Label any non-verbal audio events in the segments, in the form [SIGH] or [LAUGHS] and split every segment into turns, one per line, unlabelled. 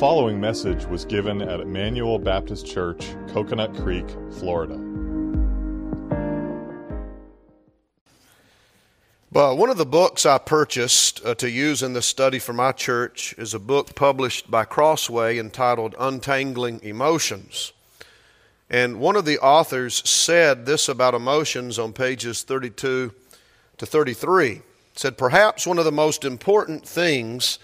following message was given at Emmanuel Baptist Church, Coconut Creek, Florida.
But one of the books I purchased uh, to use in this study for my church is a book published by Crossway entitled Untangling Emotions. And one of the authors said this about emotions on pages 32 to 33. said, Perhaps one of the most important things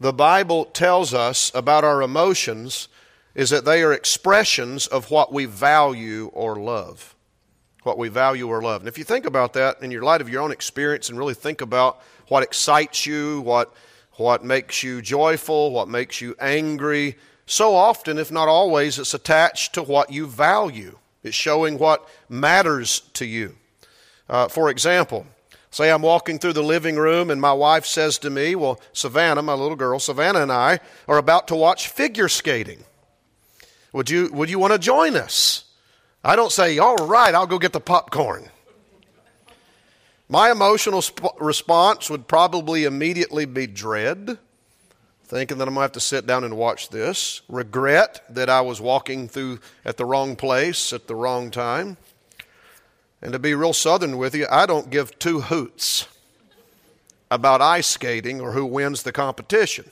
the Bible tells us about our emotions is that they are expressions of what we value or love. What we value or love. And if you think about that in your light of your own experience and really think about what excites you, what, what makes you joyful, what makes you angry, so often, if not always, it's attached to what you value. It's showing what matters to you. Uh, for example, Say I'm walking through the living room and my wife says to me, Well, Savannah, my little girl, Savannah and I are about to watch figure skating. Would you, would you want to join us? I don't say, All right, I'll go get the popcorn. My emotional sp- response would probably immediately be dread, thinking that I'm going to have to sit down and watch this, regret that I was walking through at the wrong place at the wrong time and to be real southern with you, I don't give two hoots about ice skating or who wins the competition.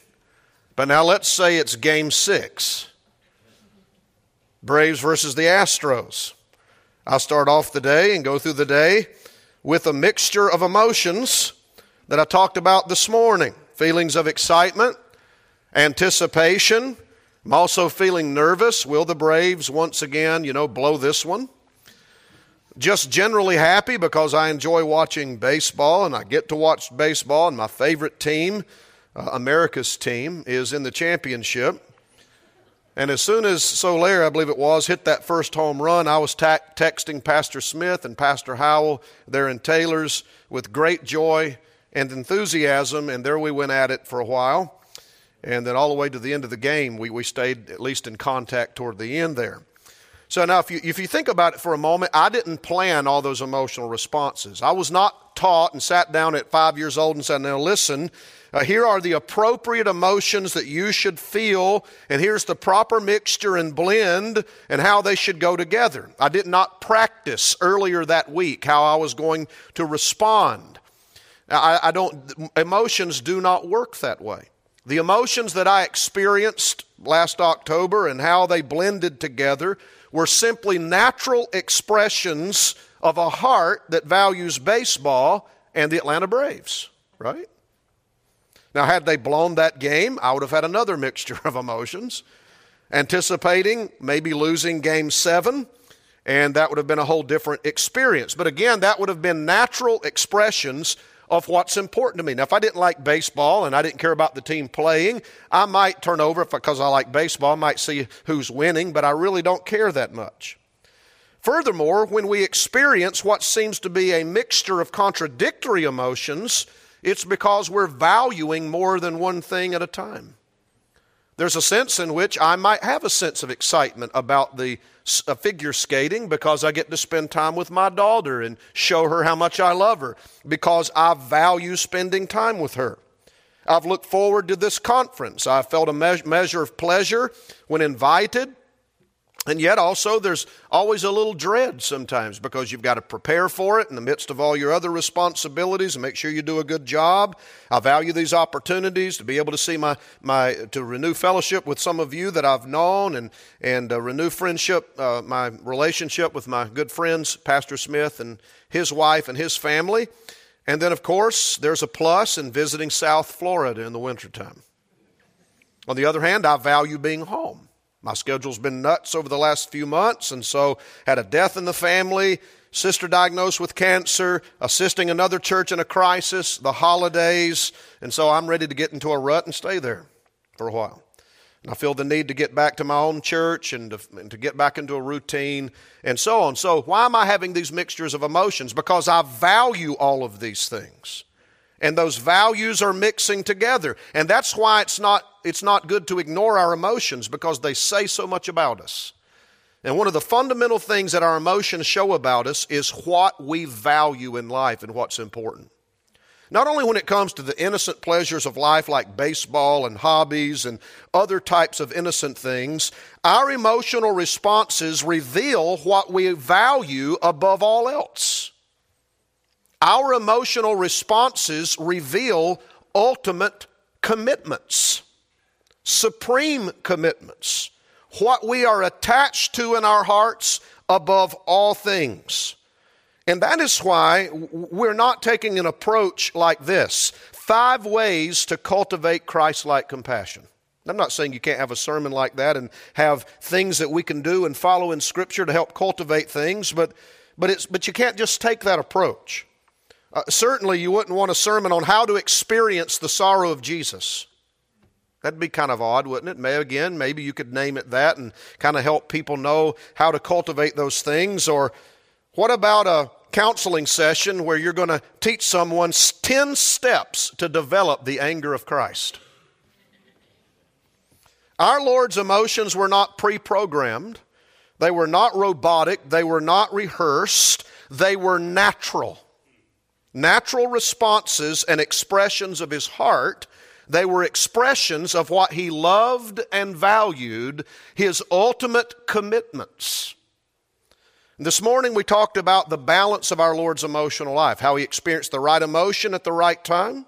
But now let's say it's game six Braves versus the Astros. I'll start off the day and go through the day with a mixture of emotions that I talked about this morning feelings of excitement, anticipation. I'm also feeling nervous. Will the Braves once again, you know, blow this one? Just generally happy because I enjoy watching baseball and I get to watch baseball, and my favorite team, uh, America's team, is in the championship. And as soon as Soler, I believe it was, hit that first home run, I was ta- texting Pastor Smith and Pastor Howell there in Taylor's with great joy and enthusiasm, and there we went at it for a while. And then all the way to the end of the game, we, we stayed at least in contact toward the end there. So now, if you, if you think about it for a moment, I didn't plan all those emotional responses. I was not taught and sat down at five years old and said, Now listen, uh, here are the appropriate emotions that you should feel, and here's the proper mixture and blend and how they should go together. I did not practice earlier that week how I was going to respond. I, I don't, emotions do not work that way. The emotions that I experienced last October and how they blended together were simply natural expressions of a heart that values baseball and the Atlanta Braves, right? Now, had they blown that game, I would have had another [LAUGHS] mixture of emotions, anticipating maybe losing game seven, and that would have been a whole different experience. But again, that would have been natural expressions of what's important to me. Now, if I didn't like baseball and I didn't care about the team playing, I might turn over because I like baseball, I might see who's winning, but I really don't care that much. Furthermore, when we experience what seems to be a mixture of contradictory emotions, it's because we're valuing more than one thing at a time. There's a sense in which I might have a sense of excitement about the Uh, figure skating because I get to spend time with my daughter and show her how much I love her because I value spending time with her. I've looked forward to this conference. I felt a me- measure of pleasure when invited. And yet, also, there's always a little dread sometimes because you've got to prepare for it in the midst of all your other responsibilities and make sure you do a good job. I value these opportunities to be able to see my, my to renew fellowship with some of you that I've known and, and uh, renew friendship, uh, my relationship with my good friends, Pastor Smith and his wife and his family. And then, of course, there's a plus in visiting South Florida in the wintertime. On the other hand, I value being home. My schedule's been nuts over the last few months, and so had a death in the family, sister diagnosed with cancer, assisting another church in a crisis, the holidays, and so I'm ready to get into a rut and stay there for a while. And I feel the need to get back to my own church and to, and to get back into a routine and so on. So, why am I having these mixtures of emotions? Because I value all of these things. And those values are mixing together. And that's why it's not, it's not good to ignore our emotions because they say so much about us. And one of the fundamental things that our emotions show about us is what we value in life and what's important. Not only when it comes to the innocent pleasures of life like baseball and hobbies and other types of innocent things, our emotional responses reveal what we value above all else. Our emotional responses reveal ultimate commitments, supreme commitments, what we are attached to in our hearts above all things. And that is why we're not taking an approach like this five ways to cultivate Christ like compassion. I'm not saying you can't have a sermon like that and have things that we can do and follow in Scripture to help cultivate things, but, but, it's, but you can't just take that approach. Uh, certainly, you wouldn't want a sermon on how to experience the sorrow of Jesus. That'd be kind of odd, wouldn't it? May again, maybe you could name it that and kind of help people know how to cultivate those things. Or what about a counseling session where you're going to teach someone 10 steps to develop the anger of Christ. Our Lord's emotions were not pre programmed, they were not robotic, they were not rehearsed, they were natural. Natural responses and expressions of his heart. They were expressions of what he loved and valued, his ultimate commitments. This morning we talked about the balance of our Lord's emotional life, how he experienced the right emotion at the right time,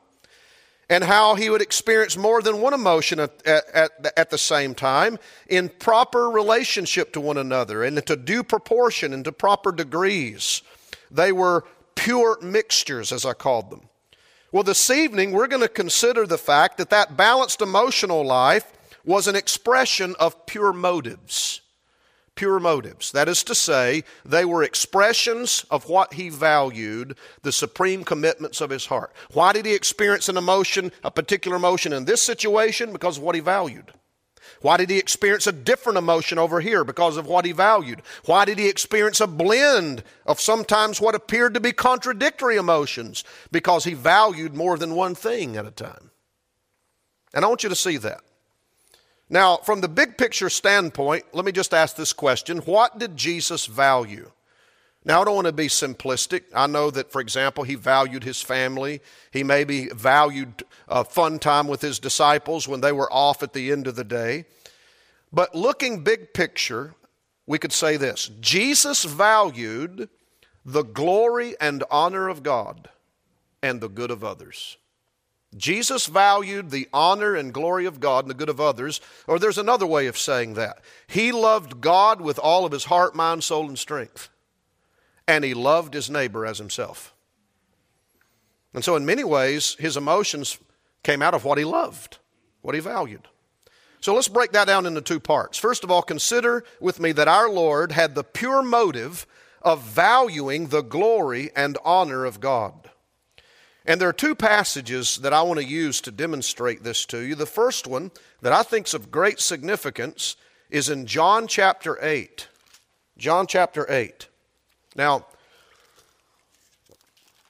and how he would experience more than one emotion at, at, at, the same time in proper relationship to one another and to due proportion and to proper degrees. They were pure mixtures, as I called them. Well, this evening we're going to consider the fact that that balanced emotional life was an expression of pure motives pure motives. That is to say, they were expressions of what he valued, the supreme commitments of his heart. Why did he experience an emotion, a particular emotion in this situation? Because of what he valued. Why did he experience a different emotion over here? Because of what he valued. Why did he experience a blend of sometimes what appeared to be contradictory emotions? Because he valued more than one thing at a time. And I want you to see that. Now, from the big picture standpoint, let me just ask this question What did Jesus value? Now, I don't want to be simplistic. I know that, for example, he valued his family. He maybe valued a fun time with his disciples when they were off at the end of the day. But looking big picture, we could say this Jesus valued the glory and honor of God and the good of others. Jesus valued the honor and glory of God and the good of others, or there's another way of saying that. He loved God with all of his heart, mind, soul, and strength, and he loved his neighbor as himself. And so, in many ways, his emotions came out of what he loved, what he valued. So let's break that down into two parts. First of all, consider with me that our Lord had the pure motive of valuing the glory and honor of God. And there are two passages that I want to use to demonstrate this to you. The first one that I think is of great significance is in John chapter 8. John chapter 8. Now,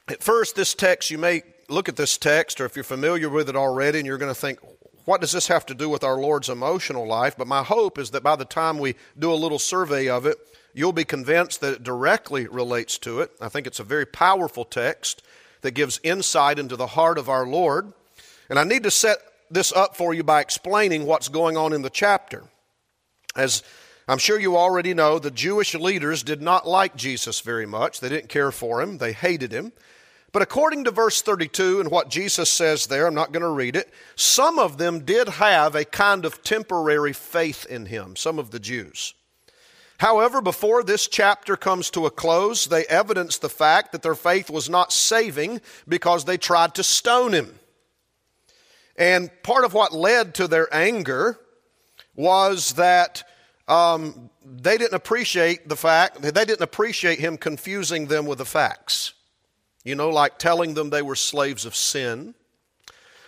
at first, this text, you may look at this text, or if you're familiar with it already, and you're going to think, what does this have to do with our Lord's emotional life? But my hope is that by the time we do a little survey of it, you'll be convinced that it directly relates to it. I think it's a very powerful text that gives insight into the heart of our Lord. And I need to set this up for you by explaining what's going on in the chapter. As I'm sure you already know, the Jewish leaders did not like Jesus very much. They didn't care for him, they hated him. But according to verse 32 and what Jesus says there, I'm not going to read it, some of them did have a kind of temporary faith in him, some of the Jews. However, before this chapter comes to a close, they evidence the fact that their faith was not saving because they tried to stone him. And part of what led to their anger was that um, they didn't appreciate the fact, they didn't appreciate him confusing them with the facts. You know, like telling them they were slaves of sin,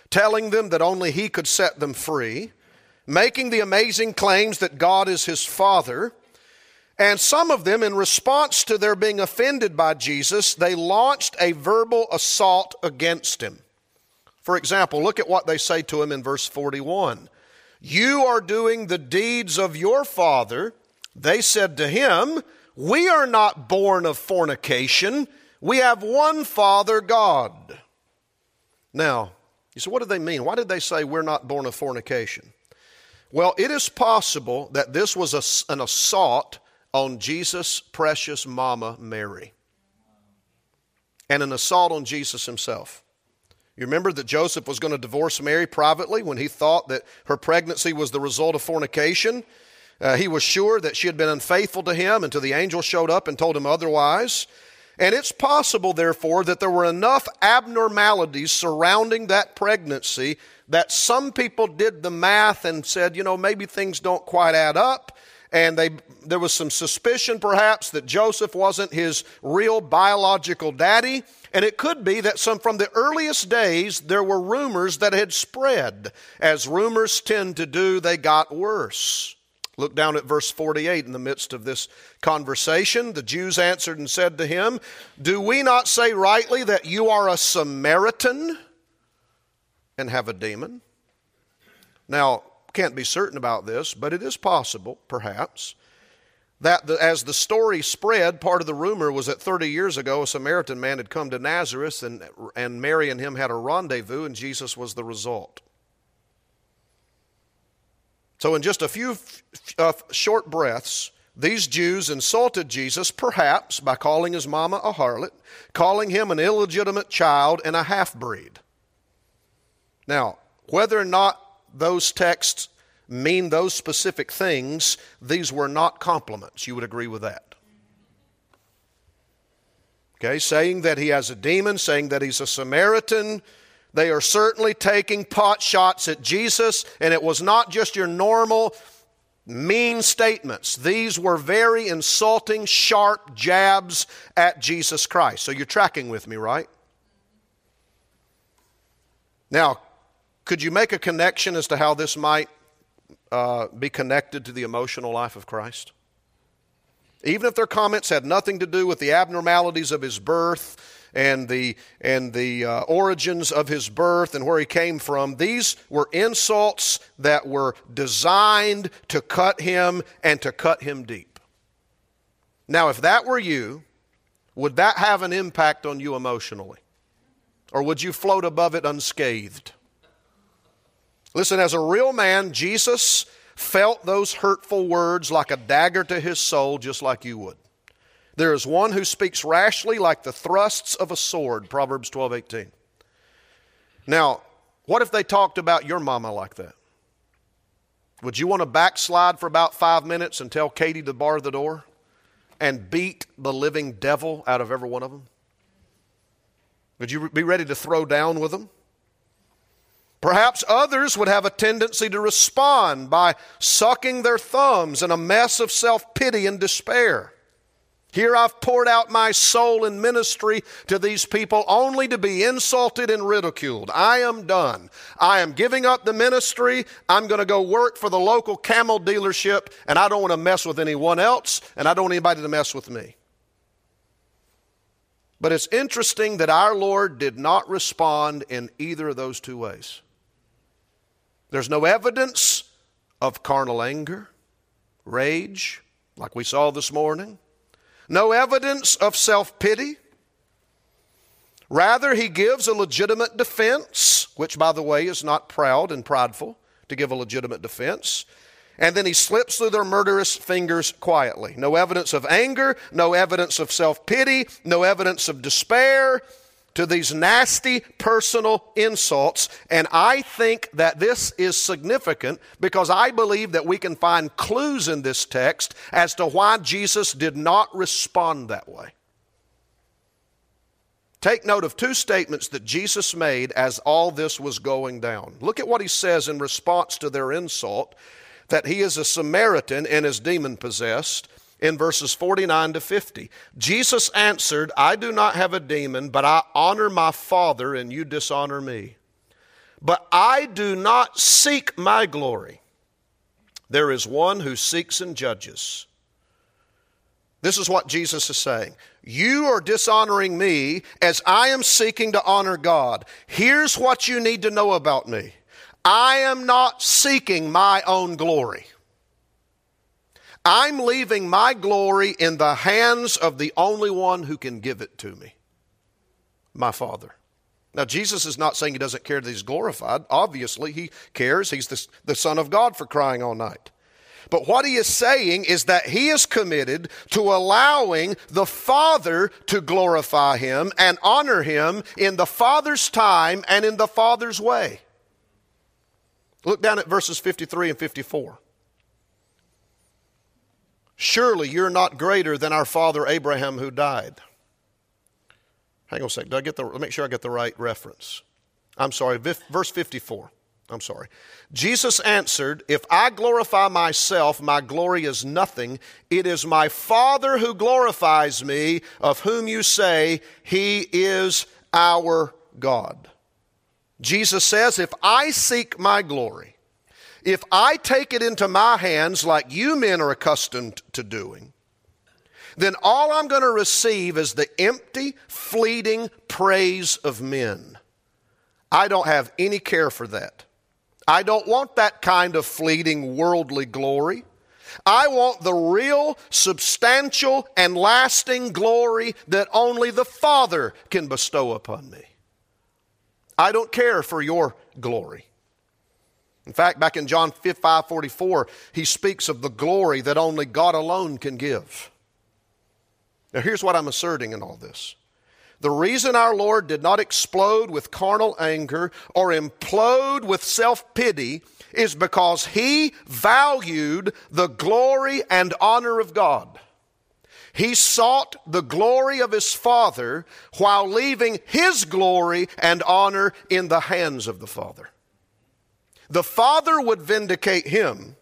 telling them that only he could set them free, making the amazing claims that God is his father and some of them, in response to their being offended by Jesus, they launched a verbal assault against him. For example, look at what they say to him in verse 41 You are doing the deeds of your father. They said to him, We are not born of fornication. We have one Father, God. Now, you say, what do they mean? Why did they say we're not born of fornication? Well, it is possible that this was a, an assault on Jesus' precious mama, Mary, and an assault on Jesus himself. You remember that Joseph was going to divorce Mary privately when he thought that her pregnancy was the result of fornication. Uh, he was sure that she had been unfaithful to him until the angel showed up and told him otherwise. And it's possible, therefore, that there were enough abnormalities surrounding that pregnancy that some people did the math and said, you know, maybe things don't quite add up. And they, there was some suspicion, perhaps, that Joseph wasn't his real biological daddy. And it could be that some, from the earliest days, there were rumors that had spread. As rumors tend to do, they got worse. Look down at verse 48 in the midst of this conversation. The Jews answered and said to him, Do we not say rightly that you are a Samaritan and have a demon? Now, can't be certain about this, but it is possible, perhaps, that the, as the story spread, part of the rumor was that 30 years ago a Samaritan man had come to Nazareth and, and Mary and him had a rendezvous, and Jesus was the result. So, in just a few uh, short breaths, these Jews insulted Jesus, perhaps by calling his mama a harlot, calling him an illegitimate child and a half breed. Now, whether or not those texts mean those specific things, these were not compliments. You would agree with that. Okay, saying that he has a demon, saying that he's a Samaritan, they are certainly taking pot shots at Jesus, and it was not just your normal mean statements. These were very insulting, sharp jabs at Jesus Christ. So you're tracking with me, right? Now, could you make a connection as to how this might uh, be connected to the emotional life of Christ? Even if their comments had nothing to do with the abnormalities of his birth, and the, and the uh, origins of his birth and where he came from, these were insults that were designed to cut him and to cut him deep. Now, if that were you, would that have an impact on you emotionally? Or would you float above it unscathed? Listen, as a real man, Jesus felt those hurtful words like a dagger to his soul, just like you would. There is one who speaks rashly like the thrusts of a sword, Proverbs 12 18. Now, what if they talked about your mama like that? Would you want to backslide for about five minutes and tell Katie to bar the door and beat the living devil out of every one of them? Would you be ready to throw down with them? Perhaps others would have a tendency to respond by sucking their thumbs in a mess of self pity and despair. Here I've poured out my soul in ministry to these people only to be insulted and ridiculed. I am done. I am giving up the ministry. I'm going to go work for the local camel dealership, and I don't want to mess with anyone else, and I don't want anybody to mess with me. But it's interesting that our Lord did not respond in either of those two ways. There's no evidence of carnal anger, rage, like we saw this morning no evidence of self pity. Rather, he gives a legitimate defense, which, by the way, is not proud and prideful to give a legitimate defense. And then he slips through their murderous fingers quietly. No evidence of anger, no evidence of self pity, no evidence of despair, to these nasty personal insults. And I think that this is significant because I believe that we can find clues in this text as to why Jesus did not respond that way. Take note of two statements that Jesus made as all this was going down. Look at what he says in response to their insult that he is a Samaritan and is demon possessed in verses 49 to 50. Jesus answered, I do not have a demon, but I honor my Father, and you dishonor me. But I do not seek my glory. There is one who seeks and judges. This is what Jesus is saying. You are dishonoring me as I am seeking to honor God. Here's what you need to know about me I am not seeking my own glory. I'm leaving my glory in the hands of the only one who can give it to me my Father. Now, Jesus is not saying he doesn't care that he's glorified. Obviously, he cares. He's the, the Son of God for crying all night. But what he is saying is that he is committed to allowing the Father to glorify him and honor him in the Father's time and in the Father's way. Look down at verses 53 and 54. Surely you're not greater than our father Abraham who died. Hang on a sec. Do I get the, let me make sure I get the right reference. I'm sorry, verse 54. I'm sorry. Jesus answered, If I glorify myself, my glory is nothing. It is my Father who glorifies me, of whom you say, He is our God. Jesus says, If I seek my glory, if I take it into my hands like you men are accustomed to doing, then all I'm going to receive is the empty, fleeting praise of men. I don't have any care for that. I don't want that kind of fleeting worldly glory. I want the real, substantial, and lasting glory that only the Father can bestow upon me. I don't care for your glory. In fact, back in John 5 44, he speaks of the glory that only God alone can give. Now, here's what I'm asserting in all this. The reason our Lord did not explode with carnal anger or implode with self pity is because he valued the glory and honor of God. He sought the glory of his Father while leaving his glory and honor in the hands of the Father. The Father would vindicate him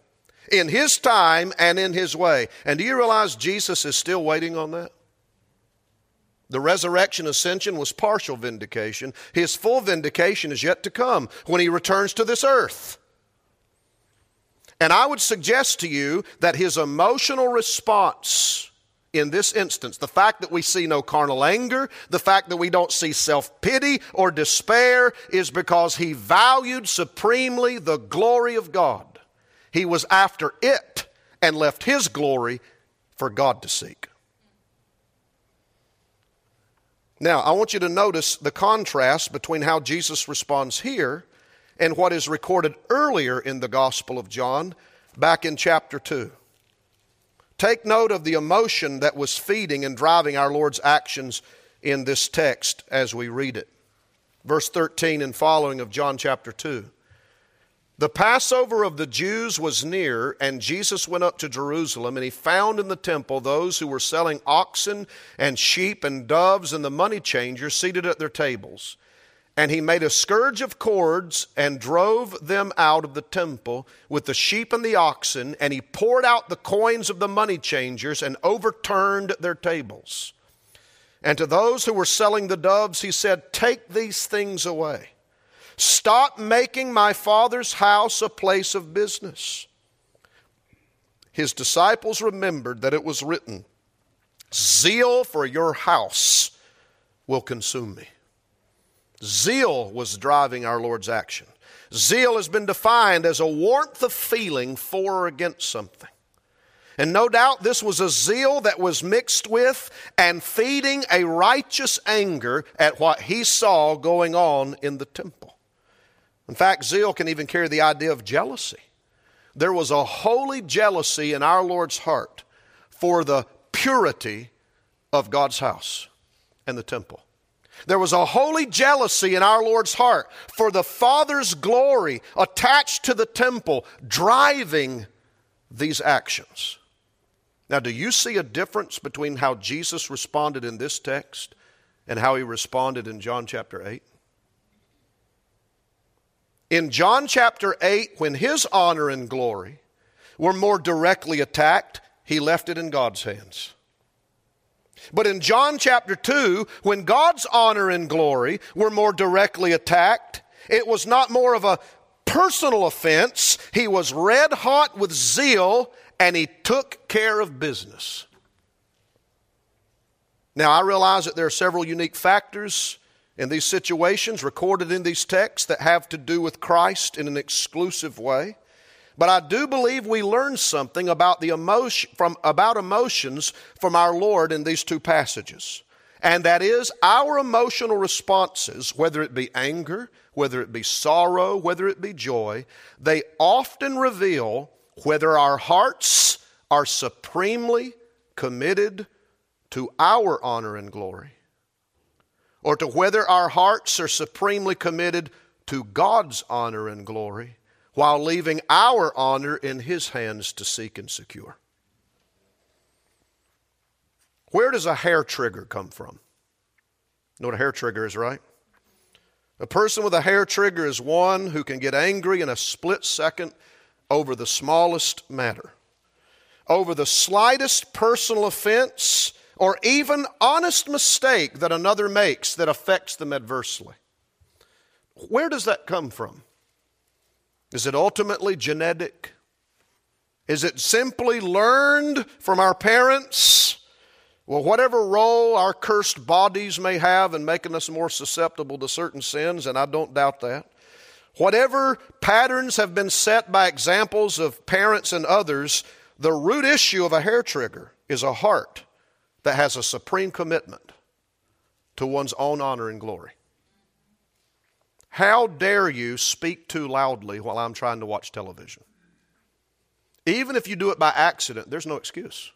in his time and in his way. And do you realize Jesus is still waiting on that? The resurrection ascension was partial vindication. His full vindication is yet to come when he returns to this earth. And I would suggest to you that his emotional response in this instance, the fact that we see no carnal anger, the fact that we don't see self pity or despair, is because he valued supremely the glory of God. He was after it and left his glory for God to seek. Now, I want you to notice the contrast between how Jesus responds here and what is recorded earlier in the Gospel of John, back in chapter 2. Take note of the emotion that was feeding and driving our Lord's actions in this text as we read it. Verse 13 and following of John chapter 2. The Passover of the Jews was near, and Jesus went up to Jerusalem, and he found in the temple those who were selling oxen and sheep and doves and the money changers seated at their tables. And he made a scourge of cords and drove them out of the temple with the sheep and the oxen, and he poured out the coins of the money changers and overturned their tables. And to those who were selling the doves, he said, Take these things away. Stop making my father's house a place of business. His disciples remembered that it was written, Zeal for your house will consume me. Zeal was driving our Lord's action. Zeal has been defined as a warmth of feeling for or against something. And no doubt this was a zeal that was mixed with and feeding a righteous anger at what he saw going on in the temple. In fact, zeal can even carry the idea of jealousy. There was a holy jealousy in our Lord's heart for the purity of God's house and the temple. There was a holy jealousy in our Lord's heart for the Father's glory attached to the temple, driving these actions. Now, do you see a difference between how Jesus responded in this text and how he responded in John chapter 8? In John chapter 8, when his honor and glory were more directly attacked, he left it in God's hands. But in John chapter 2, when God's honor and glory were more directly attacked, it was not more of a personal offense. He was red hot with zeal and he took care of business. Now, I realize that there are several unique factors in these situations recorded in these texts that have to do with Christ in an exclusive way. But I do believe we learn something about the emotion from about emotions from our Lord in these two passages. And that is our emotional responses, whether it be anger, whether it be sorrow, whether it be joy, they often reveal whether our hearts are supremely committed to our honor and glory, or to whether our hearts are supremely committed to God's honor and glory, while leaving our honor in His hands to seek and secure. Where does a hair trigger come from? You know what a hair trigger is, right? A person with a hair trigger is one who can get angry in a split second over the smallest matter, over the slightest personal offense, or even honest mistake that another makes that affects them adversely. Where does that come from? Is it ultimately genetic? Is it simply learned from our parents? Well, whatever role our cursed bodies may have in making us more susceptible to certain sins, and I don't doubt that, whatever patterns have been set by examples of parents and others, the root issue of a hair trigger is a heart that has a supreme commitment to one's own honor and glory. How dare you speak too loudly while I'm trying to watch television? Even if you do it by accident, there's no excuse.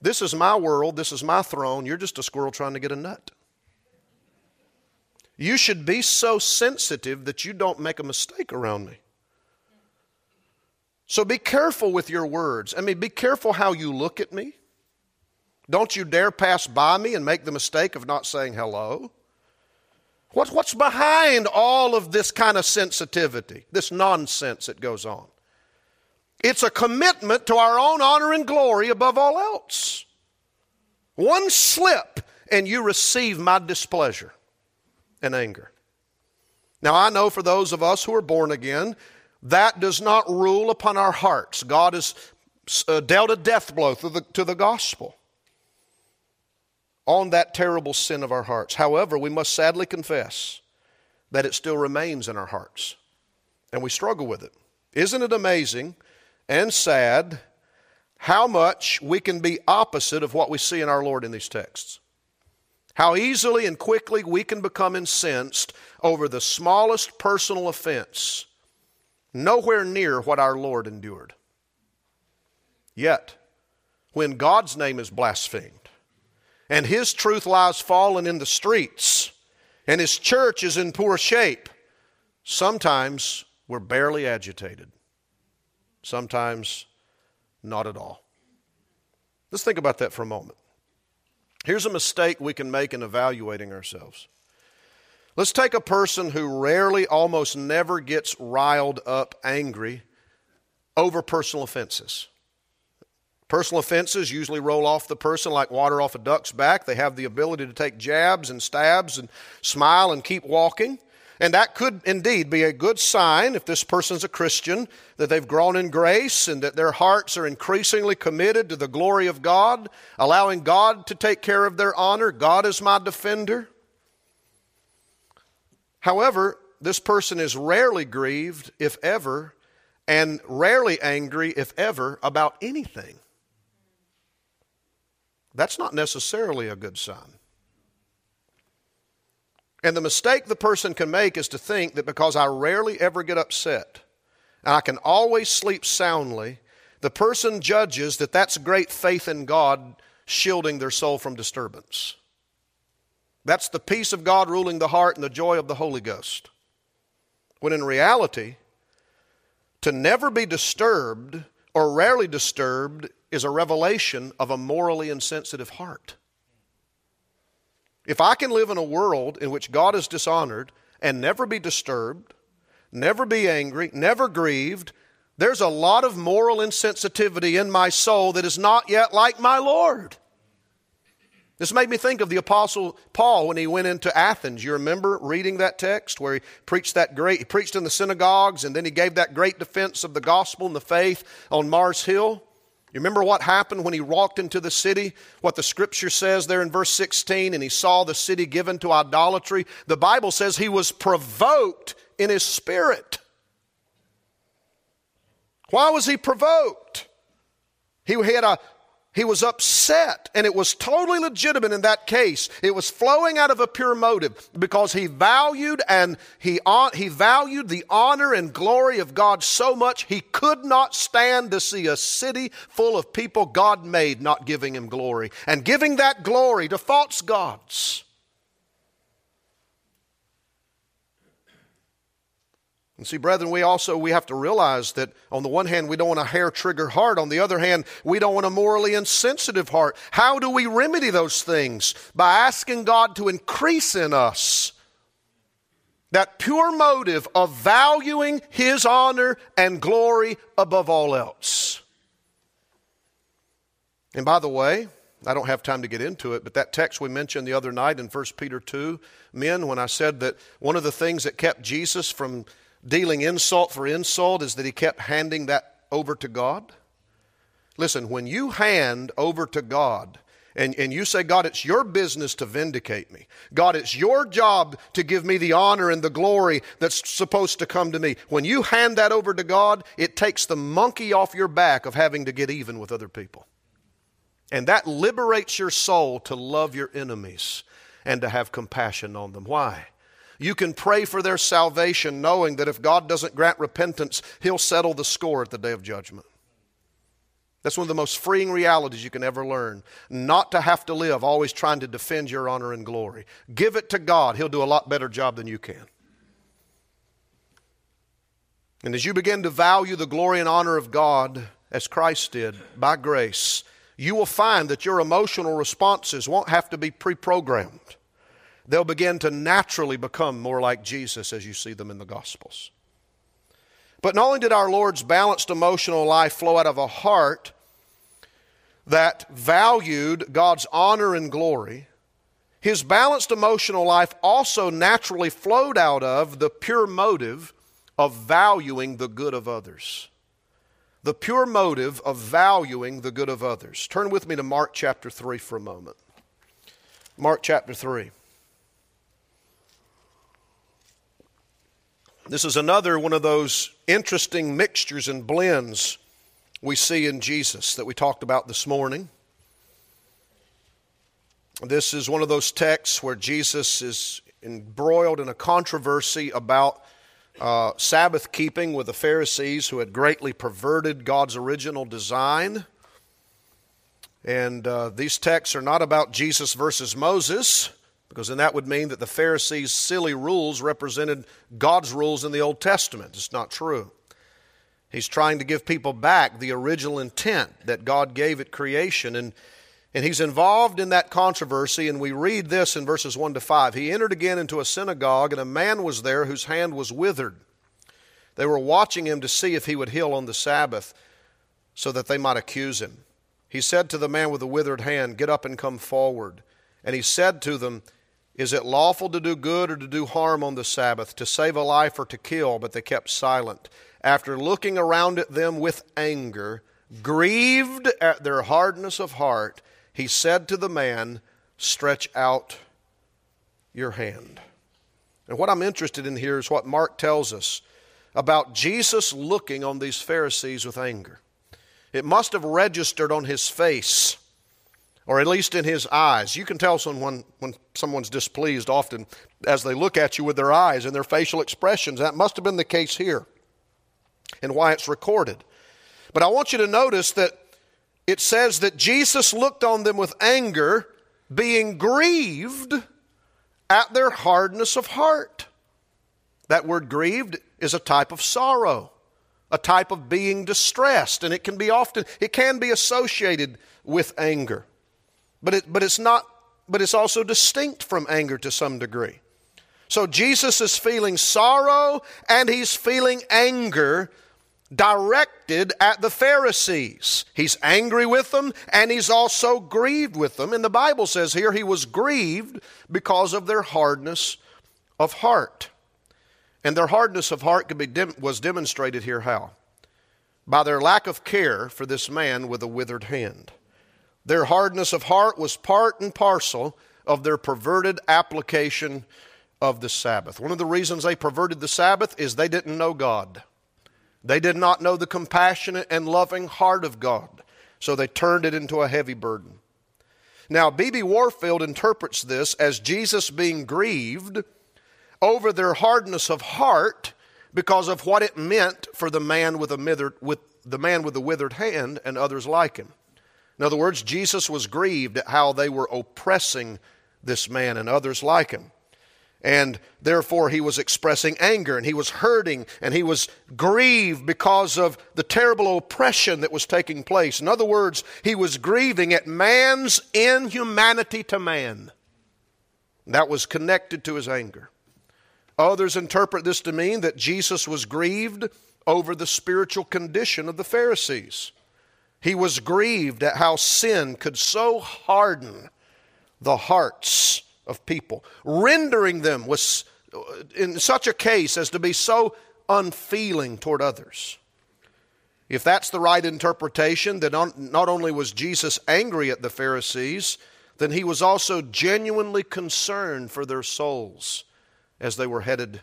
This is my world. This is my throne. You're just a squirrel trying to get a nut. You should be so sensitive that you don't make a mistake around me. So be careful with your words. I mean, be careful how you look at me. Don't you dare pass by me and make the mistake of not saying hello. What's, what's behind all of this kind of sensitivity, this nonsense that goes on? It's a commitment to our own honor and glory above all else. One slip, and you receive my displeasure and anger. Now, I know for those of us who are born again, that does not rule upon our hearts. God has uh, dealt a death blow the, to the gospel on that terrible sin of our hearts. However, we must sadly confess that it still remains in our hearts, and we struggle with it. Isn't it amazing and sad how much we can be opposite of what we see in our Lord in these texts. How easily and quickly we can become incensed over the smallest personal offense, nowhere near what our Lord endured. Yet, when God's name is blasphemed, and His truth lies fallen in the streets, and His church is in poor shape, sometimes we're barely agitated sometimes not at all. Let's think about that for a moment. Here's a mistake we can make in evaluating ourselves. Let's take a person who rarely, almost never gets riled up angry over personal offenses. Personal offenses usually roll off the person like water off a duck's back. They have the ability to take jabs and stabs and smile and keep walking. And that could indeed be a good sign if this person's a Christian, that they've grown in grace and that their hearts are increasingly committed to the glory of God, allowing God to take care of their honor. God is my defender. However, this person is rarely grieved, if ever, and rarely angry, if ever, about anything. That's not necessarily a good sign. And the mistake the person can make is to think that because I rarely ever get upset and I can always sleep soundly, the person judges that that's great faith in God shielding their soul from disturbance. That's the peace of God ruling the heart and the joy of the Holy Ghost. When in reality, to never be disturbed or rarely disturbed is a revelation of a morally insensitive heart. If I can live in a world in which God is dishonored and never be disturbed, never be angry, never grieved, there's a lot of moral insensitivity in my soul that is not yet like my Lord. This made me think of the Apostle Paul when he went into Athens. You remember reading that text where he preached that great, he preached in the synagogues and then he gave that great defense of the gospel and the faith on Mars Hill? You remember what happened when he walked into the city? What the scripture says there in verse 16, and he saw the city given to idolatry? The Bible says he was provoked in his spirit. Why was he provoked? He had a He was upset, and it was totally legitimate in that case. It was flowing out of a pure motive because he valued and he, he valued the honor and glory of God so much he could not stand to see a city full of people God made not giving him glory and giving that glory to false gods. And see, brethren, we also we have to realize that on the one hand, we don't want a hair trigger heart. On the other hand, we don't want a morally insensitive heart. How do we remedy those things? By asking God to increase in us that pure motive of valuing His honor and glory above all else. And by the way, I don't have time to get into it, but that text we mentioned the other night in 1 Peter 2, men, when I said that one of the things that kept Jesus from dealing insult for insult is that he kept handing that over to God? Listen, when you hand over to God, and, and you say, God, it's your business to vindicate me. God, it's your job to give me the honor and the glory that's supposed to come to me. When you hand that over to God, it takes the monkey off your back of having to get even with other people. And that liberates your soul to love your enemies and to have compassion on them. Why? You can pray for their salvation knowing that if God doesn't grant repentance, He'll settle the score at the day of judgment. That's one of the most freeing realities you can ever learn. Not to have to live always trying to defend your honor and glory. Give it to God, He'll do a lot better job than you can. And as you begin to value the glory and honor of God, as Christ did, by grace, you will find that your emotional responses won't have to be pre programmed they'll begin to naturally become more like Jesus as you see them in the Gospels. But not only did our Lord's balanced emotional life flow out of a heart that valued God's honor and glory, his balanced emotional life also naturally flowed out of the pure motive of valuing the good of others. The pure motive of valuing the good of others. Turn with me to Mark chapter 3 for a moment. Mark chapter 3. This is another one of those interesting mixtures and blends we see in Jesus that we talked about this morning. This is one of those texts where Jesus is embroiled in a controversy about uh, Sabbath keeping with the Pharisees who had greatly perverted God's original design. And uh, these texts are not about Jesus versus Moses because then that would mean that the Pharisees' silly rules represented God's rules in the Old Testament. It's not true. He's trying to give people back the original intent that God gave at creation. And, and he's involved in that controversy, and we read this in verses 1 to 5. He entered again into a synagogue, and a man was there whose hand was withered. They were watching him to see if he would heal on the Sabbath so that they might accuse him. He said to the man with the withered hand, Get up and come forward. And he said to them, is it lawful to do good or to do harm on the Sabbath, to save a life or to kill? But they kept silent. After looking around at them with anger, grieved at their hardness of heart, he said to the man, Stretch out your hand. And what I'm interested in here is what Mark tells us about Jesus looking on these Pharisees with anger. It must have registered on his face or at least in his eyes. You can tell someone when someone's displeased often as they look at you with their eyes and their facial expressions. That must have been the case here and why it's recorded. But I want you to notice that it says that Jesus looked on them with anger, being grieved at their hardness of heart. That word grieved is a type of sorrow, a type of being distressed, and it can be often it can be associated with anger. But, it, but it's not but it's also distinct from anger to some degree. So Jesus is feeling sorrow and he's feeling anger directed at the Pharisees. He's angry with them and he's also grieved with them. And the Bible says here he was grieved because of their hardness of heart. And their hardness of heart could be was demonstrated here how? By their lack of care for this man with a withered hand. Their hardness of heart was part and parcel of their perverted application of the Sabbath. One of the reasons they perverted the Sabbath is they didn't know God. They did not know the compassionate and loving heart of God. so they turned it into a heavy burden. Now, B.B. Warfield interprets this as Jesus being grieved over their hardness of heart because of what it meant for the man with, a withered, with the man with the withered hand and others like him. In other words, Jesus was grieved at how they were oppressing this man and others like him. And therefore, he was expressing anger and he was hurting and he was grieved because of the terrible oppression that was taking place. In other words, he was grieving at man's inhumanity to man. That was connected to his anger. Others interpret this to mean that Jesus was grieved over the spiritual condition of the Pharisees. He was grieved at how sin could so harden the hearts of people, rendering them was in such a case as to be so unfeeling toward others. If that's the right interpretation, then not only was Jesus angry at the Pharisees, then he was also genuinely concerned for their souls as they were headed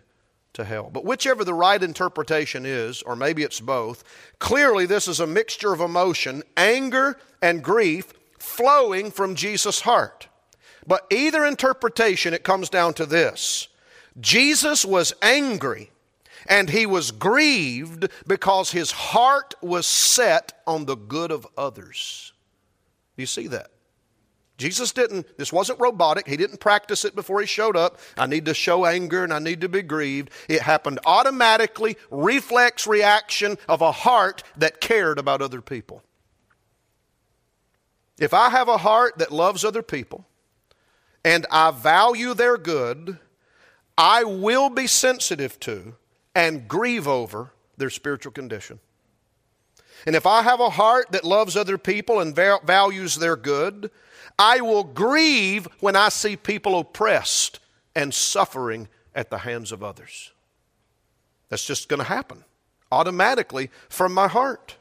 to hell. But whichever the right interpretation is, or maybe it's both, clearly this is a mixture of emotion, anger and grief flowing from Jesus' heart. But either interpretation, it comes down to this Jesus was angry and he was grieved because his heart was set on the good of others. Do you see that? Jesus didn't, this wasn't robotic. He didn't practice it before he showed up. I need to show anger and I need to be grieved. It happened automatically, reflex reaction of a heart that cared about other people. If I have a heart that loves other people, and I value their good, I will be sensitive to and grieve over their spiritual condition. And if I have a heart that loves other people and values their good, I will grieve when I see people oppressed and suffering at the hands of others. That's just going to happen automatically from my heart.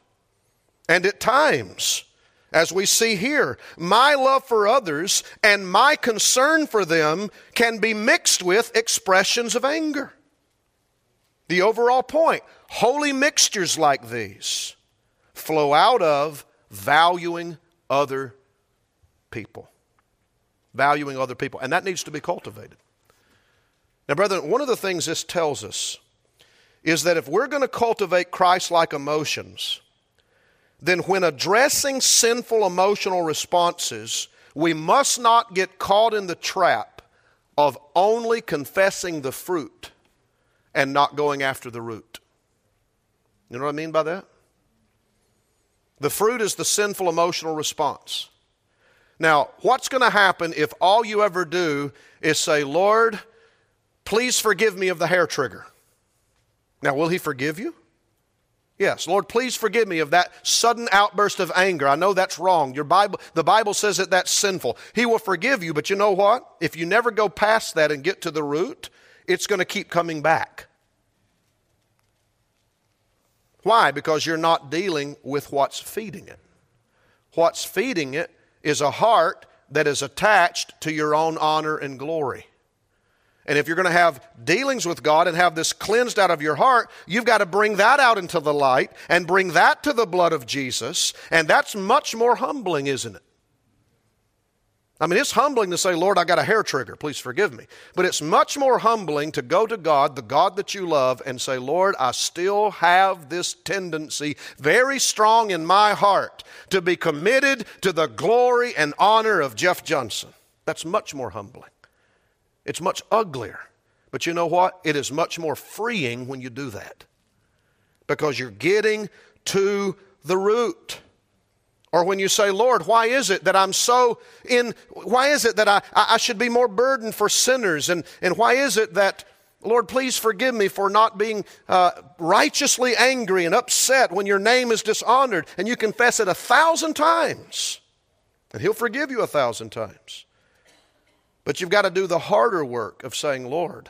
And at times, as we see here, my love for others and my concern for them can be mixed with expressions of anger. The overall point holy mixtures like these flow out of valuing other people. Valuing other people. And that needs to be cultivated. Now, brethren, one of the things this tells us is that if we're going to cultivate Christ like emotions, then when addressing sinful emotional responses, we must not get caught in the trap of only confessing the fruit and not going after the root. You know what I mean by that? The fruit is the sinful emotional response. Now, what's going to happen if all you ever do is say, Lord, please forgive me of the hair trigger? Now, will He forgive you? Yes, Lord, please forgive me of that sudden outburst of anger. I know that's wrong. Your Bible, the Bible says that that's sinful. He will forgive you, but you know what? If you never go past that and get to the root, it's going to keep coming back. Why? Because you're not dealing with what's feeding it. What's feeding it is a heart that is attached to your own honor and glory. And if you're going to have dealings with God and have this cleansed out of your heart, you've got to bring that out into the light and bring that to the blood of Jesus. And that's much more humbling, isn't it? I mean, it's humbling to say, Lord, I got a hair trigger. Please forgive me. But it's much more humbling to go to God, the God that you love, and say, Lord, I still have this tendency very strong in my heart to be committed to the glory and honor of Jeff Johnson. That's much more humbling. It's much uglier. But you know what? It is much more freeing when you do that because you're getting to the root. Or when you say, Lord, why is it that I'm so in, why is it that I, I should be more burdened for sinners? And, and why is it that, Lord, please forgive me for not being uh, righteously angry and upset when your name is dishonored? And you confess it a thousand times, and He'll forgive you a thousand times. But you've got to do the harder work of saying, Lord,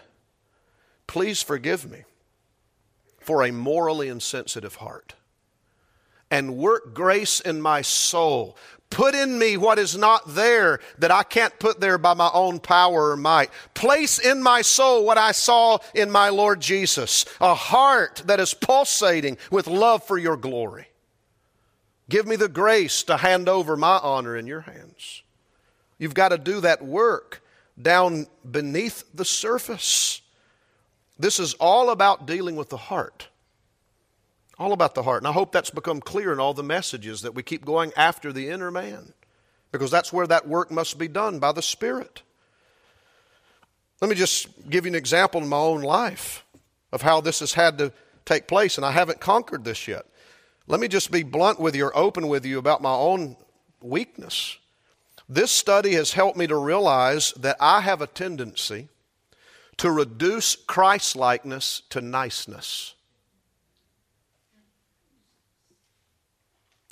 please forgive me for a morally insensitive heart. And work grace in my soul. Put in me what is not there that I can't put there by my own power or might. Place in my soul what I saw in my Lord Jesus a heart that is pulsating with love for your glory. Give me the grace to hand over my honor in your hands. You've got to do that work down beneath the surface. This is all about dealing with the heart. All about the heart. And I hope that's become clear in all the messages that we keep going after the inner man, because that's where that work must be done by the Spirit. Let me just give you an example in my own life of how this has had to take place, and I haven't conquered this yet. Let me just be blunt with you or open with you about my own weakness. This study has helped me to realize that I have a tendency to reduce Christ likeness to niceness.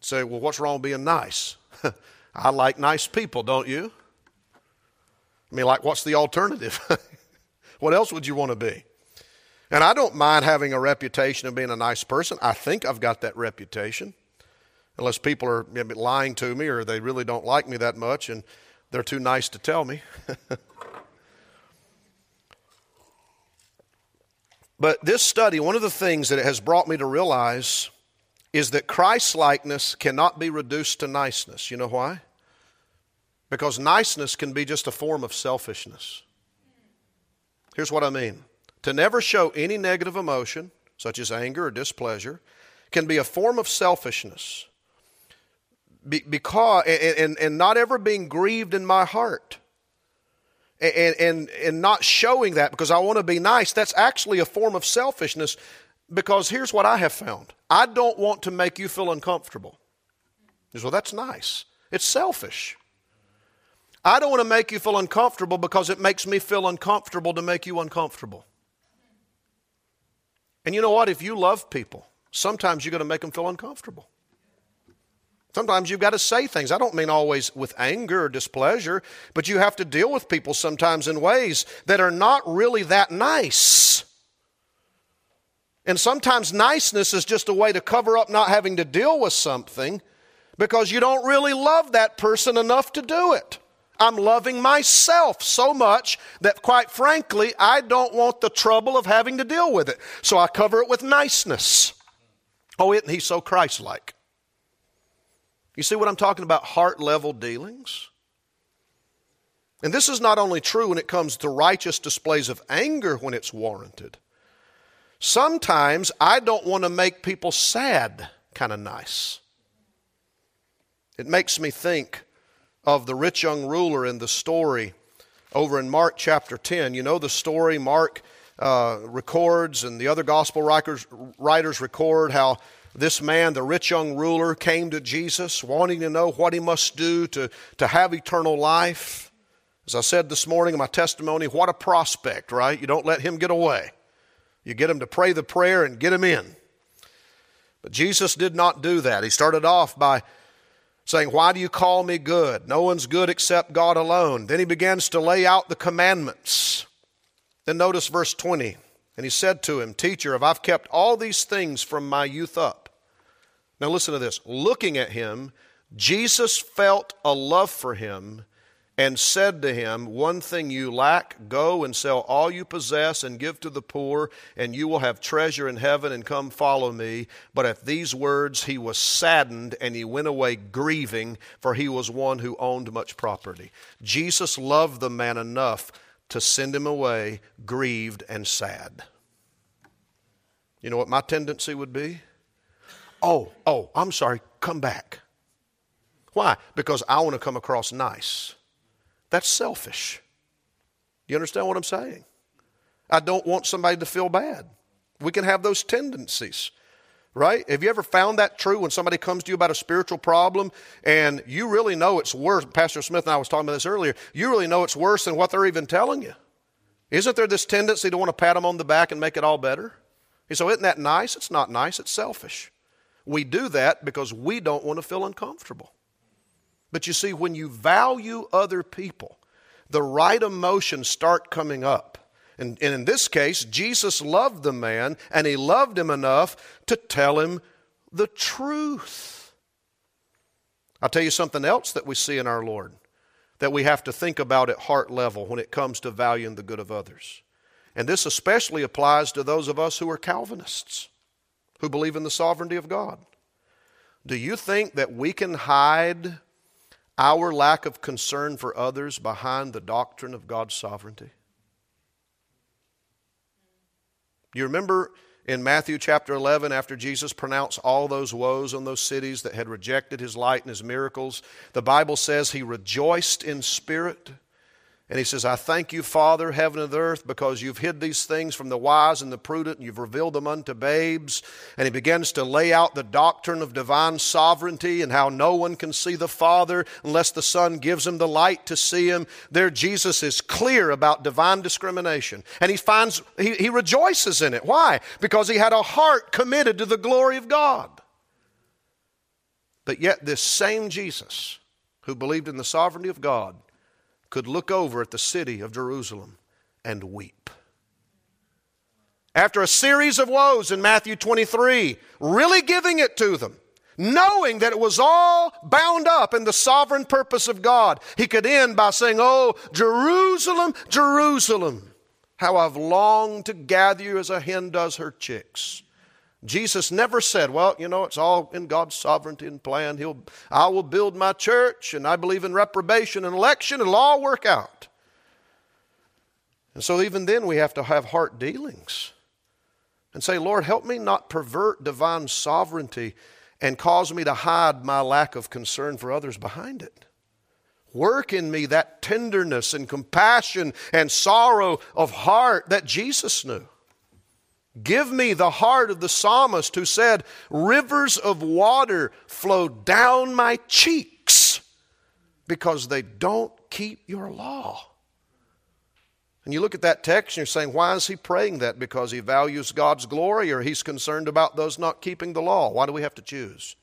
Say, well, what's wrong with being nice? [LAUGHS] I like nice people, don't you? I mean, like, what's the alternative? [LAUGHS] what else would you want to be? And I don't mind having a reputation of being a nice person. I think I've got that reputation. Unless people are lying to me or they really don't like me that much and they're too nice to tell me. [LAUGHS] but this study, one of the things that it has brought me to realize is that Christ likeness cannot be reduced to niceness. You know why? Because niceness can be just a form of selfishness. Here's what I mean to never show any negative emotion, such as anger or displeasure, can be a form of selfishness. Be, because and, and not ever being grieved in my heart. And, and, and not showing that because I want to be nice, that's actually a form of selfishness because here's what I have found I don't want to make you feel uncomfortable. Well, that's nice. It's selfish. I don't want to make you feel uncomfortable because it makes me feel uncomfortable to make you uncomfortable. And you know what? If you love people, sometimes you're going to make them feel uncomfortable. Sometimes you've got to say things. I don't mean always with anger or displeasure, but you have to deal with people sometimes in ways that are not really that nice. And sometimes niceness is just a way to cover up not having to deal with something because you don't really love that person enough to do it. I'm loving myself so much that, quite frankly, I don't want the trouble of having to deal with it. So I cover it with niceness. Oh, isn't he so Christ like? You see what I'm talking about? Heart level dealings. And this is not only true when it comes to righteous displays of anger when it's warranted. Sometimes I don't want to make people sad kind of nice. It makes me think of the rich young ruler in the story over in Mark chapter 10. You know the story Mark uh, records, and the other gospel writers, writers record how this man, the rich young ruler, came to Jesus wanting to know what he must do to, to have eternal life. As I said this morning in my testimony, what a prospect, right? You don't let him get away. You get him to pray the prayer and get him in. But Jesus did not do that. He started off by saying, Why do you call me good? No one's good except God alone. Then he begins to lay out the commandments. Then notice verse 20. And he said to him, Teacher, if I've kept all these things from my youth up. Now listen to this. Looking at him, Jesus felt a love for him and said to him, One thing you lack, go and sell all you possess and give to the poor, and you will have treasure in heaven, and come follow me. But at these words he was saddened, and he went away grieving, for he was one who owned much property. Jesus loved the man enough to send him away grieved and sad. You know what my tendency would be? Oh, oh, I'm sorry, come back. Why? Because I want to come across nice. That's selfish. Do you understand what I'm saying? I don't want somebody to feel bad. We can have those tendencies, right? Have you ever found that true when somebody comes to you about a spiritual problem and you really know it's worse? Pastor Smith and I was talking about this earlier. You really know it's worse than what they're even telling you. Isn't there this tendency to want to pat them on the back and make it all better? And so, isn't that nice? It's not nice, it's selfish. We do that because we don't want to feel uncomfortable. But you see, when you value other people, the right emotions start coming up. And, and, in this case, Jesus loved the man, and he loved him enough to tell him the truth. I'll tell you something else that we see in our Lord that we have to think about at heart level when it comes to valuing the good of others. And this especially applies to those of us who are Calvinists, who believe in the sovereignty of God. Do you think that we can hide our lack of concern for others behind the doctrine of God's sovereignty? You remember in Matthew chapter 11, after Jesus pronounced all those woes on those cities that had rejected his light and his miracles, the Bible says he rejoiced in spirit and he says, I thank you, Father, heaven and earth, because you've hid these things from the wise and the prudent, and you've revealed them unto babes. And he begins to lay out the doctrine of divine sovereignty and how no one can see the Father unless the Son gives him the light to see him. There, Jesus is clear about divine discrimination. And he finds, he, he rejoices in it. Why? Because he had a heart committed to the glory of God. But yet, this same Jesus, who believed in the sovereignty of God, could look over at the city of Jerusalem and weep. After a series of woes in Matthew 23, really giving it to them, knowing that it was all bound up in the sovereign purpose of God, he could end by saying, Oh, Jerusalem, Jerusalem, how I've longed to gather you as a hen does her chicks. Jesus never said, well, you know, it's all in God's sovereignty and plan. He'll, I will build my church, and I believe in reprobation and election, it'll all work out. And so even then, we have to have heart dealings and say, Lord, help me not pervert divine sovereignty and cause me to hide my lack of concern for others behind it. Work in me that tenderness and compassion and sorrow of heart that Jesus knew. Give me the heart of the psalmist who said, Rivers of water flow down my cheeks because they don't keep your law. And you look at that text and you're saying, why is he praying that? Because he values God's glory or he's concerned about those not keeping the law? Why do we have to choose?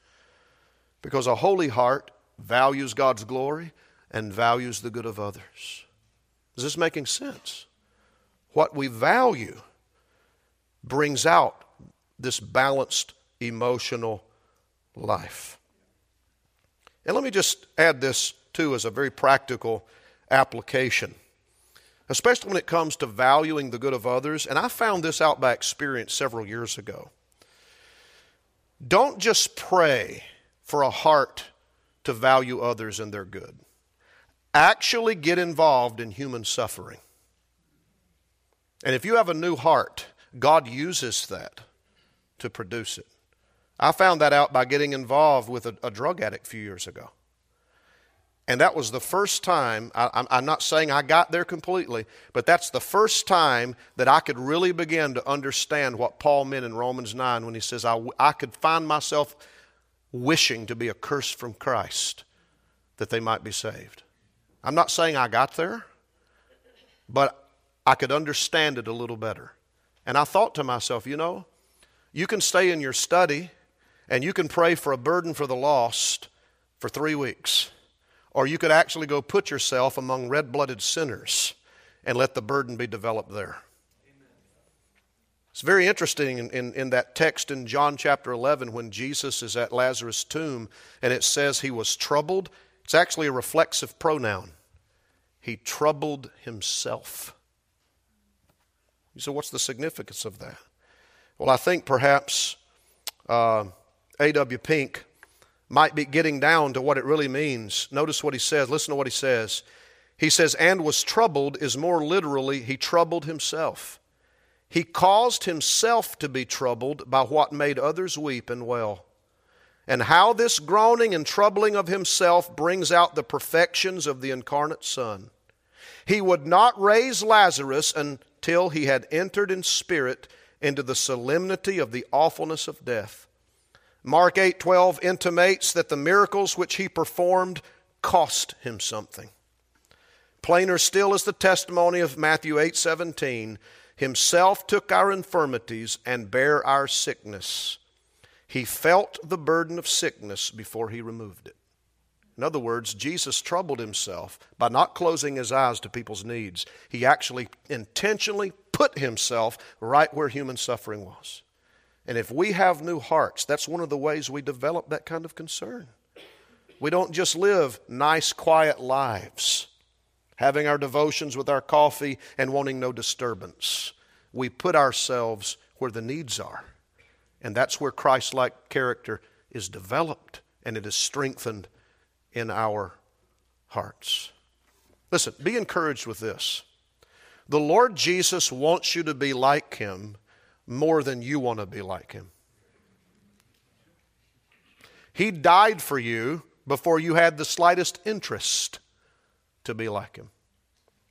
Because a holy heart values God's glory and values the good of others. Is this making sense? What we value brings out this balanced emotional life. And let me just add this too as a very practical application, especially when it comes to valuing the good of others. And I found this out by experience several years ago. Don't just pray for a heart to value others and their good. Actually get involved in human suffering. And if you have a new heart, God uses that to produce it. I found that out by getting involved with a, a drug addict a few years ago. And that was the first time, I, am not saying I got there completely, but that's the first time that I could really begin to understand what Paul meant in Romans 9 when he says, I, I could find myself wishing to be a curse from Christ that they might be saved. I'm not saying I got there, but I could understand it a little better. And I thought to myself, you know, you can stay in your study and you can pray for a burden for the lost for three weeks. Or you could actually go put yourself among red blooded sinners and let the burden be developed there. It's very interesting in, in, in, that text in John chapter 11 when Jesus is at Lazarus' tomb and it says he was troubled. It's actually a reflexive pronoun. He troubled himself. You say, what's the significance of that? Well, I think perhaps uh, A.W. Pink might be getting down to what it really means. Notice what he says. Listen to what he says. He says, and was troubled is more literally, he troubled himself. He caused himself to be troubled by what made others weep and wail. And how this groaning and troubling of himself brings out the perfections of the incarnate Son. He would not raise Lazarus and till he had entered in spirit into the solemnity of the awfulness of death. Mark 8:12 intimates that the miracles which he performed cost him something. Plainer still is the testimony of Matthew 8:17, himself took our infirmities and bare our sickness. He felt the burden of sickness before he removed it. In other words, Jesus troubled himself by not closing his eyes to people's needs. He actually intentionally put himself right where human suffering was. And if we have new hearts, that's one of the ways we develop that kind of concern. We don't just live nice, quiet lives, having our devotions with our coffee and wanting no disturbance. We put ourselves where the needs are. And that's where Christ like character is developed and it is strengthened in our hearts. Listen, be encouraged with this. The Lord Jesus wants you to be like him more than you want to be like him. He died for you before you had the slightest interest to be like him.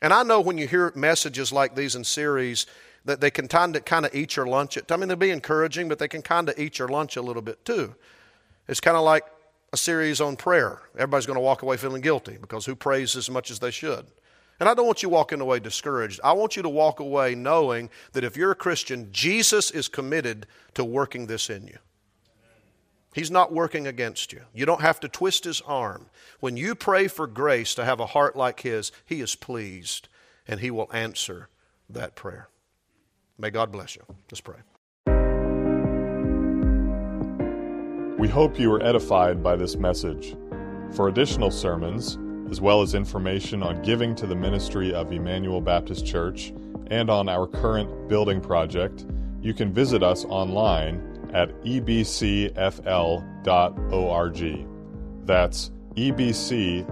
And I know when you hear messages like these in series that they can kind of, kind of eat your lunch. At, I mean, they'll be encouraging, but they can kind of eat your lunch a little bit too. It's kind of like a series on prayer. Everybody's going to walk away feeling guilty because who prays as much as they should? And I don't want you walking away discouraged. I want you to walk away knowing that if you're a Christian, Jesus is committed to working this in you. He's not working against you. You don't have to twist his arm. When you pray for grace to have a heart like his, he is pleased and he will answer that prayer. May God bless you. Let's pray.
We hope you were edified by this message. For additional sermons, as well as information on giving to the ministry of Emmanuel Baptist Church and on our current building project, you can visit us online at ebcfl.org. That's ebcfl.org.